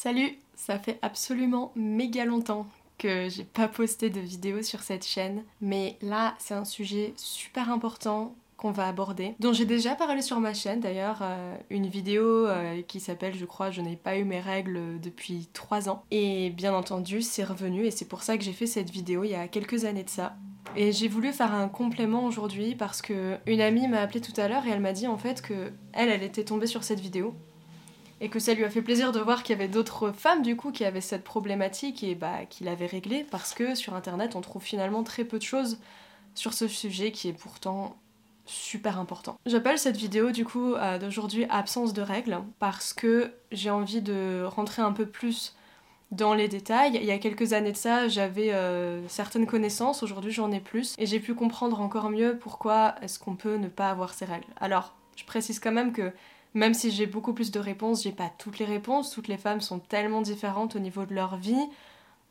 Salut, ça fait absolument méga longtemps que j'ai pas posté de vidéo sur cette chaîne, mais là c'est un sujet super important qu'on va aborder, dont j'ai déjà parlé sur ma chaîne d'ailleurs, euh, une vidéo euh, qui s'appelle je crois Je n'ai pas eu mes règles depuis 3 ans. Et bien entendu c'est revenu et c'est pour ça que j'ai fait cette vidéo il y a quelques années de ça. Et j'ai voulu faire un complément aujourd'hui parce que une amie m'a appelé tout à l'heure et elle m'a dit en fait que elle, elle était tombée sur cette vidéo et que ça lui a fait plaisir de voir qu'il y avait d'autres femmes du coup qui avaient cette problématique et bah qui l'avaient réglée parce que sur internet on trouve finalement très peu de choses sur ce sujet qui est pourtant super important. J'appelle cette vidéo du coup euh, d'aujourd'hui absence de règles parce que j'ai envie de rentrer un peu plus dans les détails. Il y a quelques années de ça, j'avais euh, certaines connaissances, aujourd'hui j'en ai plus et j'ai pu comprendre encore mieux pourquoi est-ce qu'on peut ne pas avoir ces règles. Alors, je précise quand même que même si j'ai beaucoup plus de réponses, j'ai pas toutes les réponses. Toutes les femmes sont tellement différentes au niveau de leur vie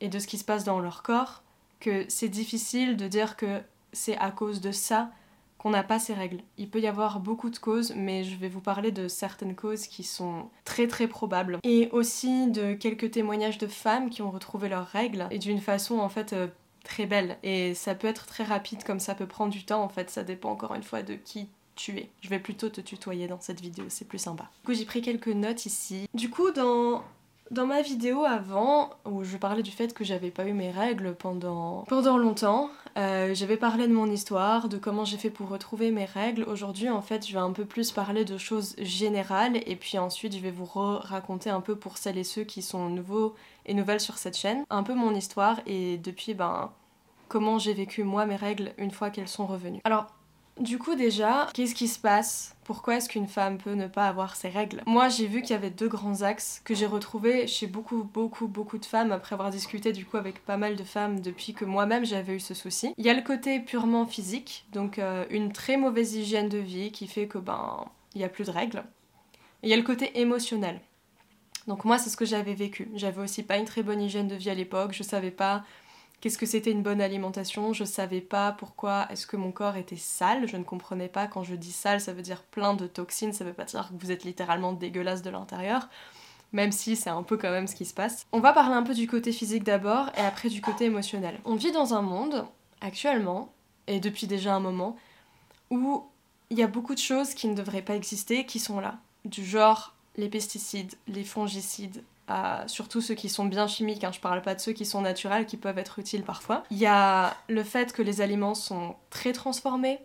et de ce qui se passe dans leur corps que c'est difficile de dire que c'est à cause de ça qu'on n'a pas ces règles. Il peut y avoir beaucoup de causes, mais je vais vous parler de certaines causes qui sont très très probables. Et aussi de quelques témoignages de femmes qui ont retrouvé leurs règles et d'une façon en fait euh, très belle. Et ça peut être très rapide comme ça peut prendre du temps en fait, ça dépend encore une fois de qui Je vais plutôt te tutoyer dans cette vidéo, c'est plus sympa. Du coup, j'ai pris quelques notes ici. Du coup, dans dans ma vidéo avant, où je parlais du fait que j'avais pas eu mes règles pendant, pendant longtemps, euh, j'avais parlé de mon histoire, de comment j'ai fait pour retrouver mes règles. Aujourd'hui, en fait, je vais un peu plus parler de choses générales et puis ensuite, je vais vous raconter un peu pour celles et ceux qui sont nouveaux et nouvelles sur cette chaîne, un peu mon histoire et depuis, ben, comment j'ai vécu moi mes règles une fois qu'elles sont revenues. Alors, du coup déjà, qu'est-ce qui se passe? Pourquoi est-ce qu'une femme peut ne pas avoir ses règles? Moi j'ai vu qu'il y avait deux grands axes que j'ai retrouvés chez beaucoup beaucoup beaucoup de femmes après avoir discuté du coup avec pas mal de femmes depuis que moi-même j'avais eu ce souci. Il y a le côté purement physique, donc euh, une très mauvaise hygiène de vie qui fait que ben il y a plus de règles. il y a le côté émotionnel. Donc moi c'est ce que j'avais vécu. J'avais aussi pas une très bonne hygiène de vie à l'époque, je savais pas qu'est-ce que c'était une bonne alimentation, je savais pas pourquoi est-ce que mon corps était sale, je ne comprenais pas. Quand je dis sale, ça veut dire plein de toxines, ça veut pas dire que vous êtes littéralement dégueulasse de l'intérieur, même si c'est un peu quand même ce qui se passe. On va parler un peu du côté physique d'abord et après du côté émotionnel. On vit dans un monde actuellement et depuis déjà un moment où il y a beaucoup de choses qui ne devraient pas exister qui sont là, du genre les pesticides, les fongicides, surtout ceux qui sont bien chimiques, hein, je parle pas de ceux qui sont naturels, qui peuvent être utiles parfois. Il y a le fait que les aliments sont très transformés,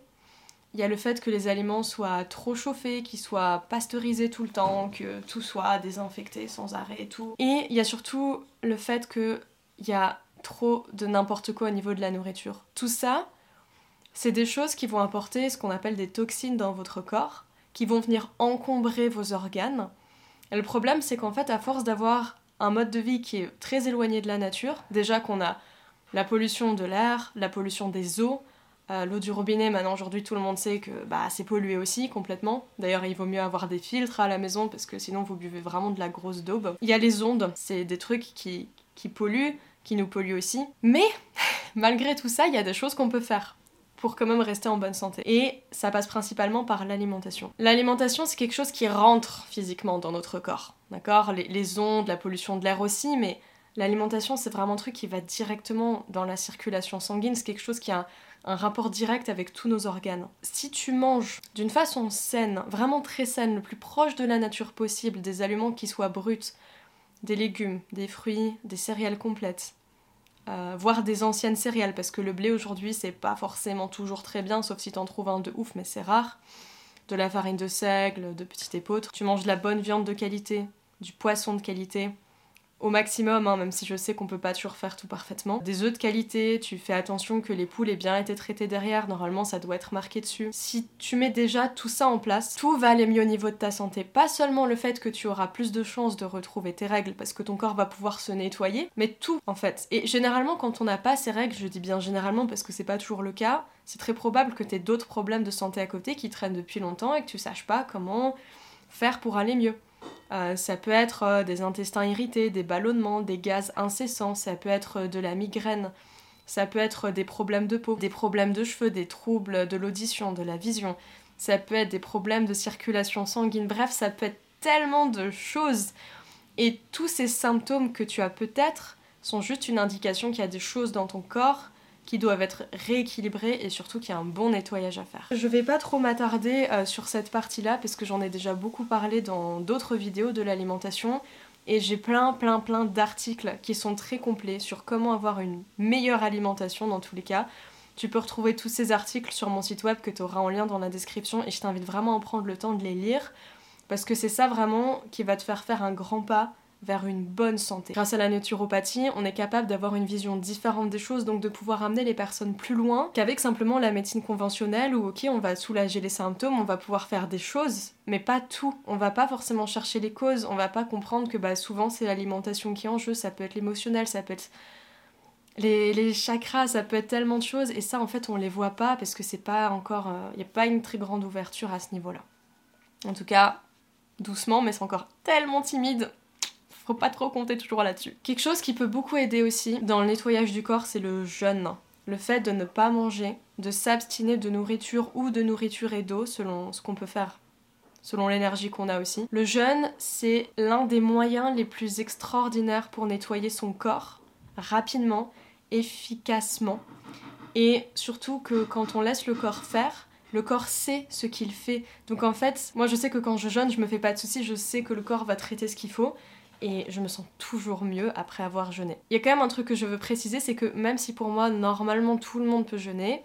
il y a le fait que les aliments soient trop chauffés, qu'ils soient pasteurisés tout le temps, que tout soit désinfecté sans arrêt et tout. Et il y a surtout le fait qu'il y a trop de n'importe quoi au niveau de la nourriture. Tout ça, c'est des choses qui vont apporter ce qu'on appelle des toxines dans votre corps, qui vont venir encombrer vos organes le problème, c'est qu'en fait, à force d'avoir un mode de vie qui est très éloigné de la nature, déjà qu'on a la pollution de l'air, la pollution des eaux, euh, l'eau du robinet, maintenant aujourd'hui tout le monde sait que bah, c'est pollué aussi complètement. D'ailleurs, il vaut mieux avoir des filtres à la maison parce que sinon vous buvez vraiment de la grosse daube. Il y a les ondes, c'est des trucs qui polluent, qui nous polluent aussi. Mais malgré tout ça, il y a des choses qu'on peut faire pour quand même rester en bonne santé. Et ça passe principalement par l'alimentation. L'alimentation, c'est quelque chose qui rentre physiquement dans notre corps, d'accord? Les, ondes, la pollution de l'air aussi, mais l'alimentation, c'est vraiment un truc qui va directement dans la circulation sanguine, c'est quelque chose qui a un, rapport direct avec tous nos organes. Si tu manges d'une façon saine, vraiment très saine, le plus proche de la nature possible, des aliments qui soient bruts, des légumes, des fruits, des céréales complètes, euh, voire des anciennes céréales, parce que le blé aujourd'hui c'est pas forcément toujours très bien, sauf si t'en trouves un de ouf, mais c'est rare. De la farine de seigle, de petite épeautre. Tu manges de la bonne viande de qualité, du poisson de qualité, au maximum, hein, même si je sais qu'on peut pas toujours faire tout parfaitement. Des œufs de qualité, tu fais attention que les poules aient bien été traitées derrière, normalement ça doit être marqué dessus. Si tu mets déjà tout ça en place, tout va aller mieux au niveau de ta santé. Pas seulement le fait que tu auras plus de chances de retrouver tes règles parce que ton corps va pouvoir se nettoyer, mais tout en fait. Et généralement quand on n'a pas ces règles, je dis bien généralement parce que c'est pas toujours le cas, c'est très probable que tu aies d'autres problèmes de santé à côté qui traînent depuis longtemps et que tu saches pas comment faire pour aller mieux. Euh, ça peut être euh, des intestins irrités, des ballonnements, des gaz incessants, ça peut être euh, de la migraine, ça peut être des problèmes de peau, des problèmes de cheveux, des troubles de l'audition, de la vision, ça peut être des problèmes de circulation sanguine, bref, ça peut être tellement de choses. Et tous ces symptômes que tu as peut-être sont juste une indication qu'il y a des choses dans ton corps qui doivent être rééquilibrées et surtout qu'il y a un bon nettoyage à faire. Je vais pas trop m'attarder euh, sur cette partie-là parce que j'en ai déjà beaucoup parlé dans d'autres vidéos de l'alimentation et j'ai plein plein plein d'articles qui sont très complets sur comment avoir une meilleure alimentation dans tous les cas. Tu peux retrouver tous ces articles sur mon site web que tu auras en lien dans la description et je t'invite vraiment à prendre le temps de les lire parce que c'est ça vraiment qui va te faire faire un grand pas vers une bonne santé. Grâce à la naturopathie, on est capable d'avoir une vision différente des choses, donc de pouvoir amener les personnes plus loin qu'avec simplement la médecine conventionnelle où ok on va soulager les symptômes, on va pouvoir faire des choses, mais pas tout. On va pas forcément chercher les causes, on va pas comprendre que bah, souvent c'est l'alimentation qui est en jeu, ça peut être l'émotionnel, ça peut être les, chakras, ça peut être tellement de choses, et ça en fait on les voit pas parce que c'est pas encore. Il euh, n'y a pas une très grande ouverture à ce niveau-là. En tout cas, doucement, mais c'est encore tellement timide faut pas trop compter toujours là-dessus. Quelque chose qui peut beaucoup aider aussi dans le nettoyage du corps, c'est le jeûne. Le fait de ne pas manger, de s'abstiner de nourriture ou de nourriture et d'eau selon ce qu'on peut faire selon l'énergie qu'on a aussi. Le jeûne, c'est l'un des moyens les plus extraordinaires pour nettoyer son corps rapidement, efficacement. Et surtout que quand on laisse le corps faire, le corps sait ce qu'il fait. Donc en fait, moi je sais que quand je jeûne, je me fais pas de soucis, je sais que le corps va traiter ce qu'il faut et je me sens toujours mieux après avoir jeûné. Il y a quand même un truc que je veux préciser, c'est que même si pour moi normalement tout le monde peut jeûner,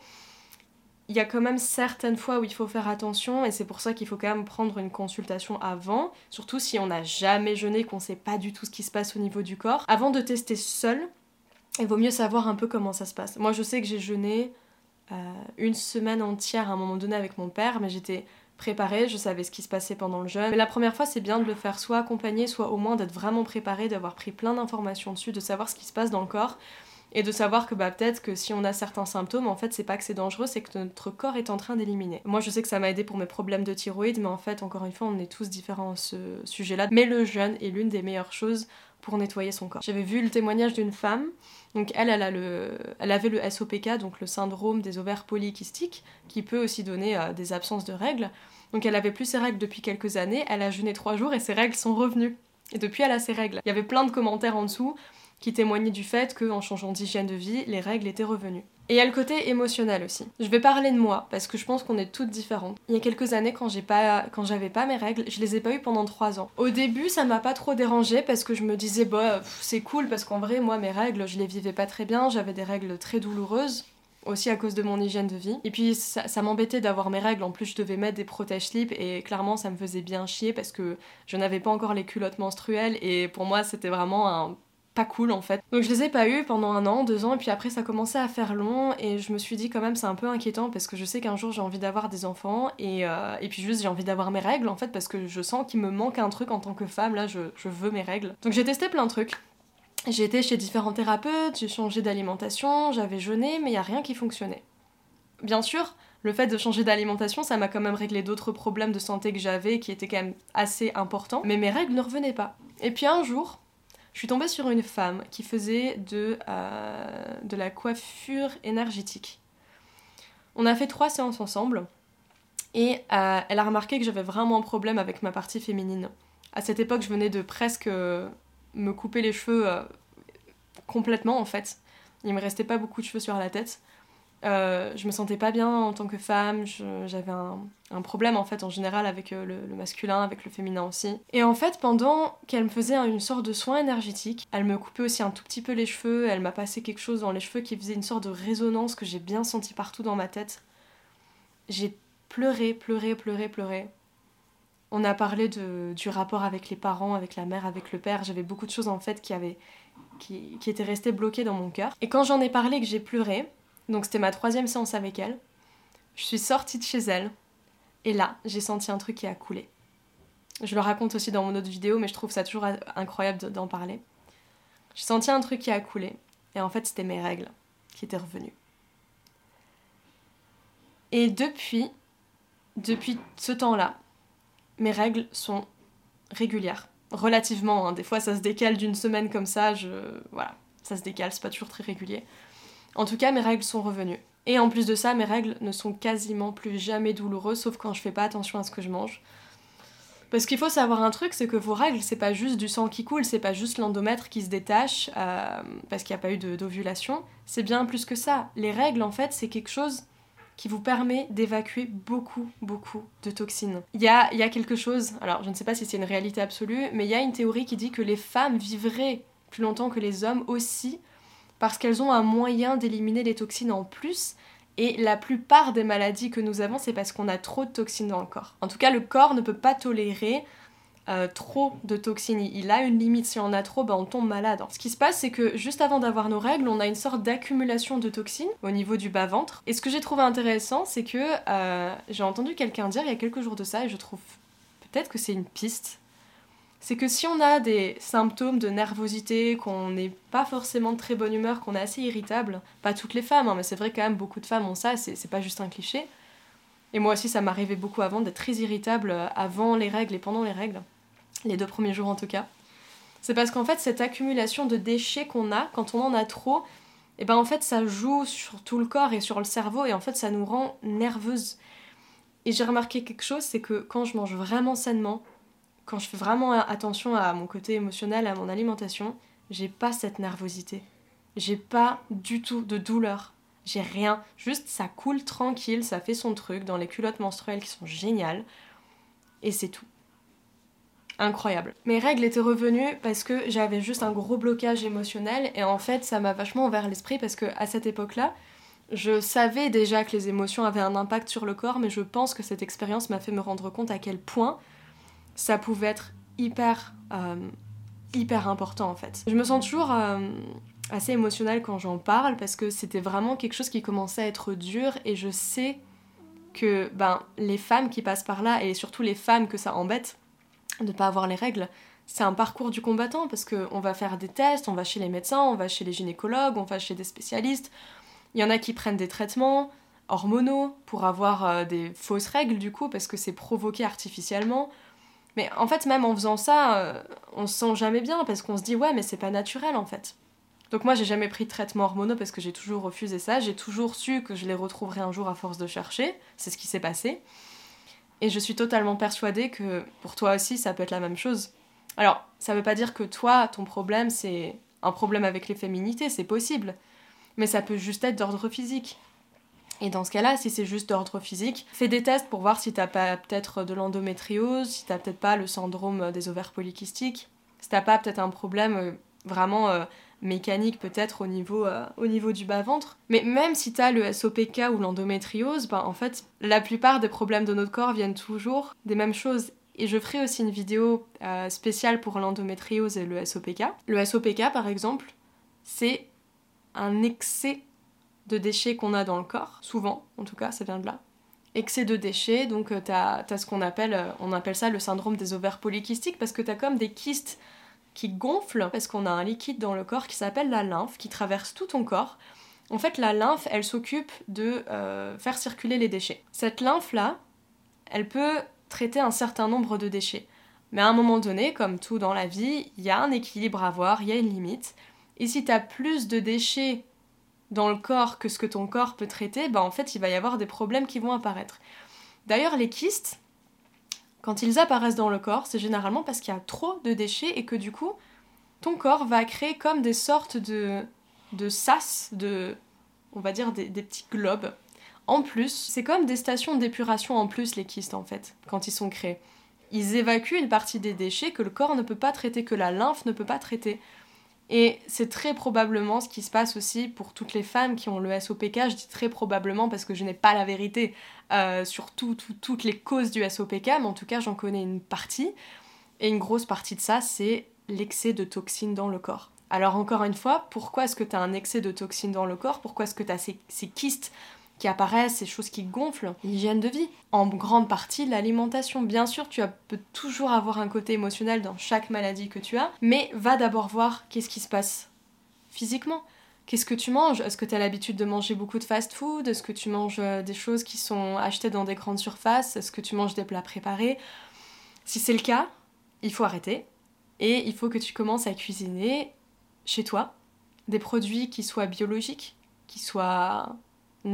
il y a quand même certaines fois où il faut faire attention et c'est pour ça qu'il faut quand même prendre une consultation avant, surtout si on n'a jamais jeûné, qu'on sait pas du tout ce qui se passe au niveau du corps. Avant de tester seul, il vaut mieux savoir un peu comment ça se passe. Moi je sais que j'ai jeûné euh, une semaine entière à un moment donné avec mon père, mais j'étais préparée, je savais ce qui se passait pendant le jeûne. Mais la première fois, c'est bien de le faire soit accompagné, soit au moins d'être vraiment préparé, d'avoir pris plein d'informations dessus, de savoir ce qui se passe dans le corps et de savoir que bah peut-être que si on a certains symptômes, en fait, c'est pas que c'est dangereux, c'est que notre corps est en train d'éliminer. Moi, je sais que ça m'a aidé pour mes problèmes de thyroïde, mais en fait, encore une fois, on est tous différents à ce sujet-là. Mais le jeûne est l'une des meilleures choses pour nettoyer son corps. J'avais vu le témoignage d'une femme, donc elle, elle, le, avait le SOPK, donc le syndrome des ovaires polykystiques, qui peut aussi donner euh, des absences de règles. Donc elle avait plus ses règles depuis quelques années, elle a jeûné trois jours et ses règles sont revenues. Et depuis, elle a ses règles. Il y avait plein de commentaires en dessous qui témoignaient du fait qu'en changeant d'hygiène de vie, les règles étaient revenues. Et il y a le côté émotionnel aussi. Je vais parler de moi parce que je pense qu'on est toutes différentes. Il y a quelques années, quand j'ai pas, j'avais pas mes règles, je les ai pas eues pendant trois ans. Au début, ça m'a pas trop dérangé parce que je me disais bah c'est cool parce qu'en vrai, moi mes règles, je les vivais pas très bien. J'avais des règles très douloureuses aussi à cause de mon hygiène de vie. Et puis ça, m'embêtait d'avoir mes règles, en plus je devais mettre des protège-slips et clairement ça me faisait bien chier parce que je n'avais pas encore les culottes menstruelles et pour moi c'était vraiment un cool en fait. Donc je les ai pas eu pendant un an, deux ans, et puis après ça commençait à faire long, et je me suis dit quand même c'est un peu inquiétant parce que je sais qu'un jour j'ai envie d'avoir des enfants, et, euh, et puis juste j'ai envie d'avoir mes règles en fait parce que je sens qu'il me manque un truc en tant que femme, là je, je veux mes règles. Donc j'ai testé plein de trucs. J'ai été chez différents thérapeutes, j'ai changé d'alimentation, j'avais jeûné, mais il y a rien qui fonctionnait. Bien sûr, le fait de changer d'alimentation, ça m'a quand même réglé d'autres problèmes de santé que j'avais qui étaient quand même assez importants, mais mes règles ne revenaient pas. Et puis un jour, je suis tombée sur une femme qui faisait de, euh, de la coiffure énergétique. On a fait trois séances ensemble et euh, elle a remarqué que j'avais vraiment un problème avec ma partie féminine. À cette époque, je venais de presque me couper les cheveux euh, complètement en fait. Il me restait pas beaucoup de cheveux sur la tête. Euh, je me sentais pas bien en tant que femme, j'avais un, problème en fait en général avec euh, le, masculin, avec le féminin aussi. Et en fait, pendant qu'elle me faisait une sorte de soin énergétique, elle me coupait aussi un tout petit peu les cheveux, elle m'a passé quelque chose dans les cheveux qui faisait une sorte de résonance que j'ai bien senti partout dans ma tête. J'ai pleuré, pleuré, pleuré, pleuré. On a parlé de, du rapport avec les parents, avec la mère, avec le père. J'avais beaucoup de choses en fait qui, avaient, qui, qui étaient restées bloquées dans mon cœur. Et quand j'en ai parlé que j'ai pleuré, donc c'était ma troisième séance avec elle. Je suis sortie de chez elle. Et là, j'ai senti un truc qui a coulé. Je le raconte aussi dans mon autre vidéo, mais je trouve ça toujours incroyable d'en parler. J'ai senti un truc qui a coulé. Et en fait, c'était mes règles qui étaient revenues. Et depuis, depuis ce temps-là, mes règles sont régulières. Relativement, hein. des fois ça se décale d'une semaine comme ça, voilà, ça se décale, c'est pas toujours très régulier. En tout cas, mes règles sont revenues. Et en plus de ça, mes règles ne sont quasiment plus jamais douloureuses, sauf quand je fais pas attention à ce que je mange. Parce qu'il faut savoir un truc, c'est que vos règles, c'est pas juste du sang qui coule, c'est pas juste l'endomètre qui se détache euh, parce qu'il n'y a pas eu d'ovulation, c'est bien plus que ça. Les règles, en fait, c'est quelque chose qui vous permet d'évacuer beaucoup, beaucoup de toxines. Il y a, y a quelque chose, alors je ne sais pas si c'est une réalité absolue, mais il y a une théorie qui dit que les femmes vivraient plus longtemps que les hommes aussi parce qu'elles ont un moyen d'éliminer les toxines en plus et la plupart des maladies que nous avons, c'est parce qu'on a trop de toxines dans le corps. En tout cas, le corps ne peut pas tolérer euh, trop de toxines. Il a une limite. Si on a trop, ben on tombe malade. Ce qui se passe, c'est que juste avant d'avoir nos règles, on a une sorte d'accumulation de toxines au niveau du bas-ventre. Et ce que j'ai trouvé intéressant, c'est que euh, j'ai entendu quelqu'un dire il y a quelques jours de ça, et je trouve peut-être que c'est une piste c'est que si on a des symptômes de nervosité, qu'on n'est pas forcément de très bonne humeur, qu'on est assez irritable, pas toutes les femmes, hein, mais c'est vrai quand même beaucoup de femmes ont ça, c'est pas juste un cliché. Et moi aussi ça m'arrivait beaucoup avant d'être très irritable avant les règles et pendant les règles, les deux premiers jours en tout cas. C'est parce qu'en fait cette accumulation de déchets qu'on a, quand on en a trop, et eh ben en fait ça joue sur tout le corps et sur le cerveau et en fait ça nous rend nerveuses. Et j'ai remarqué quelque chose, c'est que quand je mange vraiment sainement, quand je fais vraiment attention à mon côté émotionnel, à mon alimentation, j'ai pas cette nervosité. J'ai pas du tout de douleur. J'ai rien. Juste ça coule tranquille, ça fait son truc dans les culottes menstruelles qui sont géniales. Et c'est tout. Incroyable. Mes règles étaient revenues parce que j'avais juste un gros blocage émotionnel et en fait ça m'a vachement ouvert l'esprit parce que à cette époque-là, je savais déjà que les émotions avaient un impact sur le corps, mais je pense que cette expérience m'a fait me rendre compte à quel point ça pouvait être hyper, euh, hyper important en fait. Je me sens toujours euh, assez émotionnelle quand j'en parle parce que c'était vraiment quelque chose qui commençait à être dur et je sais que ben, les femmes qui passent par là et surtout les femmes que ça embête de ne pas avoir les règles, c'est un parcours du combattant parce qu'on va faire des tests, on va chez les médecins, on va chez les gynécologues, on va chez des spécialistes. Il y en a qui prennent des traitements hormonaux pour avoir euh, des fausses règles du coup parce que c'est provoqué artificiellement. Mais en fait, même en faisant ça, euh, on se sent jamais bien parce qu'on se dit ouais, mais c'est pas naturel en fait. Donc moi, j'ai jamais pris de traitement hormonaux parce que j'ai toujours refusé ça. J'ai toujours su que je les retrouverais un jour à force de chercher. C'est ce qui s'est passé. Et je suis totalement persuadée que pour toi aussi, ça peut être la même chose. Alors, ça veut pas dire que toi, ton problème, c'est un problème avec les féminités, c'est possible. Mais ça peut juste être d'ordre physique. Et dans ce cas-là, si c'est juste d'ordre physique, fais des tests pour voir si t'as pas peut-être de l'endométriose, si t'as peut-être pas le syndrome des ovaires polykystiques, si t'as pas peut-être un problème euh, vraiment euh, mécanique peut-être au niveau, euh, au niveau du bas-ventre. Mais même si t'as le SOPK ou l'endométriose, ben en fait, la plupart des problèmes de notre corps viennent toujours des mêmes choses. Et je ferai aussi une vidéo spéciale pour l'endométriose et le SOPK. Le SOPK, par exemple, c'est un excès de déchets qu'on a dans le corps, souvent en tout cas, ça vient de là. Excès de déchets, donc euh, t'as as ce qu'on appelle, euh, on appelle ça le syndrome des ovaires polykystiques parce que t'as comme des kystes qui gonflent parce qu'on a un liquide dans le corps qui s'appelle la lymphe qui traverse tout ton corps. En fait, la lymphe, elle s'occupe de euh, faire circuler les déchets. Cette lymphe-là, elle peut traiter un certain nombre de déchets. Mais à un moment donné, comme tout dans la vie, il y a un équilibre à avoir, il y a une limite. Et si tu as plus de déchets dans le corps que ce que ton corps peut traiter, bah en fait il va y avoir des problèmes qui vont apparaître. D'ailleurs les kystes, quand ils apparaissent dans le corps, c'est généralement parce qu'il y a trop de déchets et que du coup ton corps va créer comme des sortes de, de sas, de, on va dire des, des petits globes. En plus, c'est comme des stations d'épuration en plus les kystes en fait, quand ils sont créés. Ils évacuent une partie des déchets que le corps ne peut pas traiter, que la lymphe ne peut pas traiter. Et c'est très probablement ce qui se passe aussi pour toutes les femmes qui ont le SOPK. Je dis très probablement parce que je n'ai pas la vérité euh, sur toutes les causes du SOPK, mais en tout cas j'en connais une partie. Et une grosse partie de ça, c'est l'excès de toxines dans le corps. Alors encore une fois, pourquoi est-ce que tu as un excès de toxines dans le corps? Pourquoi est-ce que tu as ces kystes qui apparaissent, ces choses qui gonflent, l'hygiène de vie. En grande partie, l'alimentation. Bien sûr, tu peux toujours avoir un côté émotionnel dans chaque maladie que tu as, mais va d'abord voir qu'est-ce qui se passe physiquement. Qu'est-ce que tu manges? Est-ce que tu as l'habitude de manger beaucoup de fast-food? Est-ce que tu manges euh, des choses qui sont achetées dans des grandes surfaces? Est-ce que tu manges des plats préparés? Si c'est le cas, il faut arrêter et il faut que tu commences à cuisiner chez toi des produits qui soient biologiques, qui soient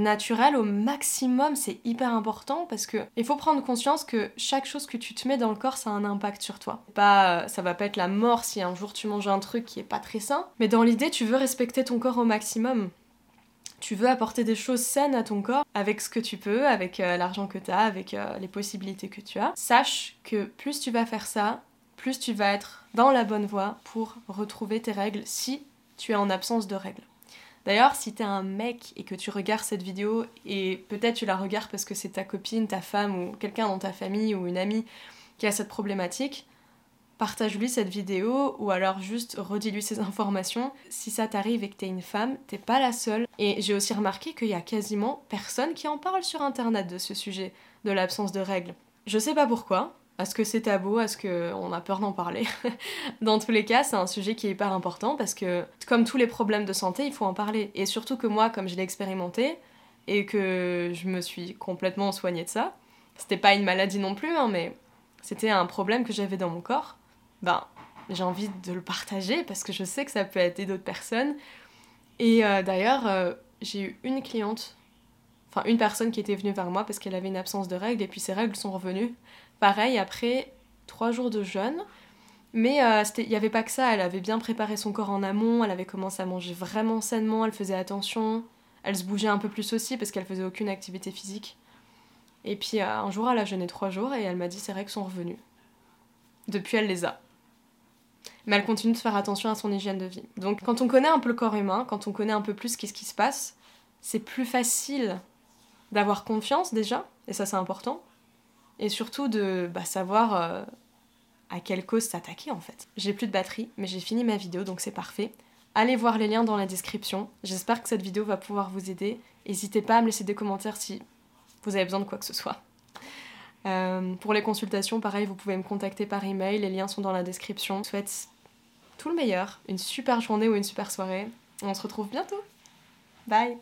naturel au maximum, c'est hyper important parce que il faut prendre conscience que chaque chose que tu te mets dans le corps, ça a un impact sur toi. Pas, ça va pas être la mort si un jour tu manges un truc qui est pas très sain, mais dans l'idée, tu veux respecter ton corps au maximum. Tu veux apporter des choses saines à ton corps avec ce que tu peux, avec euh, l'argent que tu as, avec euh, les possibilités que tu as. Sache que plus tu vas faire ça, plus tu vas être dans la bonne voie pour retrouver tes règles si tu es en absence de règles. D'ailleurs, si t'es un mec et que tu regardes cette vidéo, et peut-être tu la regardes parce que c'est ta copine, ta femme ou quelqu'un dans ta famille ou une amie qui a cette problématique, partage-lui cette vidéo ou alors juste redis-lui ces informations. Si ça t'arrive et que t'es une femme, t'es pas la seule. Et j'ai aussi remarqué qu'il y a quasiment personne qui en parle sur internet de ce sujet, de l'absence de règles. Je sais pas pourquoi, est-ce que c'est tabou Est-ce qu'on a peur d'en parler Dans tous les cas, c'est un sujet qui est hyper important parce que, comme tous les problèmes de santé, il faut en parler. Et surtout que moi, comme je l'ai expérimenté et que je me suis complètement soignée de ça, c'était pas une maladie non plus, hein, mais c'était un problème que j'avais dans mon corps, ben, j'ai envie de le partager parce que je sais que ça peut aider d'autres personnes. Et euh, d'ailleurs, euh, j'ai eu une cliente, enfin une personne qui était venue vers moi parce qu'elle avait une absence de règles et puis ses règles sont revenues Pareil, après trois jours de jeûne. Mais euh, il n'y avait pas que ça, elle avait bien préparé son corps en amont, elle avait commencé à manger vraiment sainement, elle faisait attention, elle se bougeait un peu plus aussi parce qu'elle faisait aucune activité physique. Et puis euh, un jour, elle a jeûné trois jours et elle m'a dit ses règles sont revenues. Depuis, elle les a. Mais elle continue de faire attention à son hygiène de vie. Donc quand on connaît un peu le corps humain, quand on connaît un peu plus qu'est-ce qui se passe, c'est plus facile d'avoir confiance déjà, et ça c'est important, et surtout de bah, savoir euh, à quelle cause s'attaquer en fait. J'ai plus de batterie, mais j'ai fini ma vidéo donc c'est parfait. Allez voir les liens dans la description. J'espère que cette vidéo va pouvoir vous aider. N'hésitez pas à me laisser des commentaires si vous avez besoin de quoi que ce soit. Euh, pour les consultations, pareil, vous pouvez me contacter par email, les liens sont dans la description. Je vous souhaite tout le meilleur, une super journée ou une super soirée. On se retrouve bientôt. Bye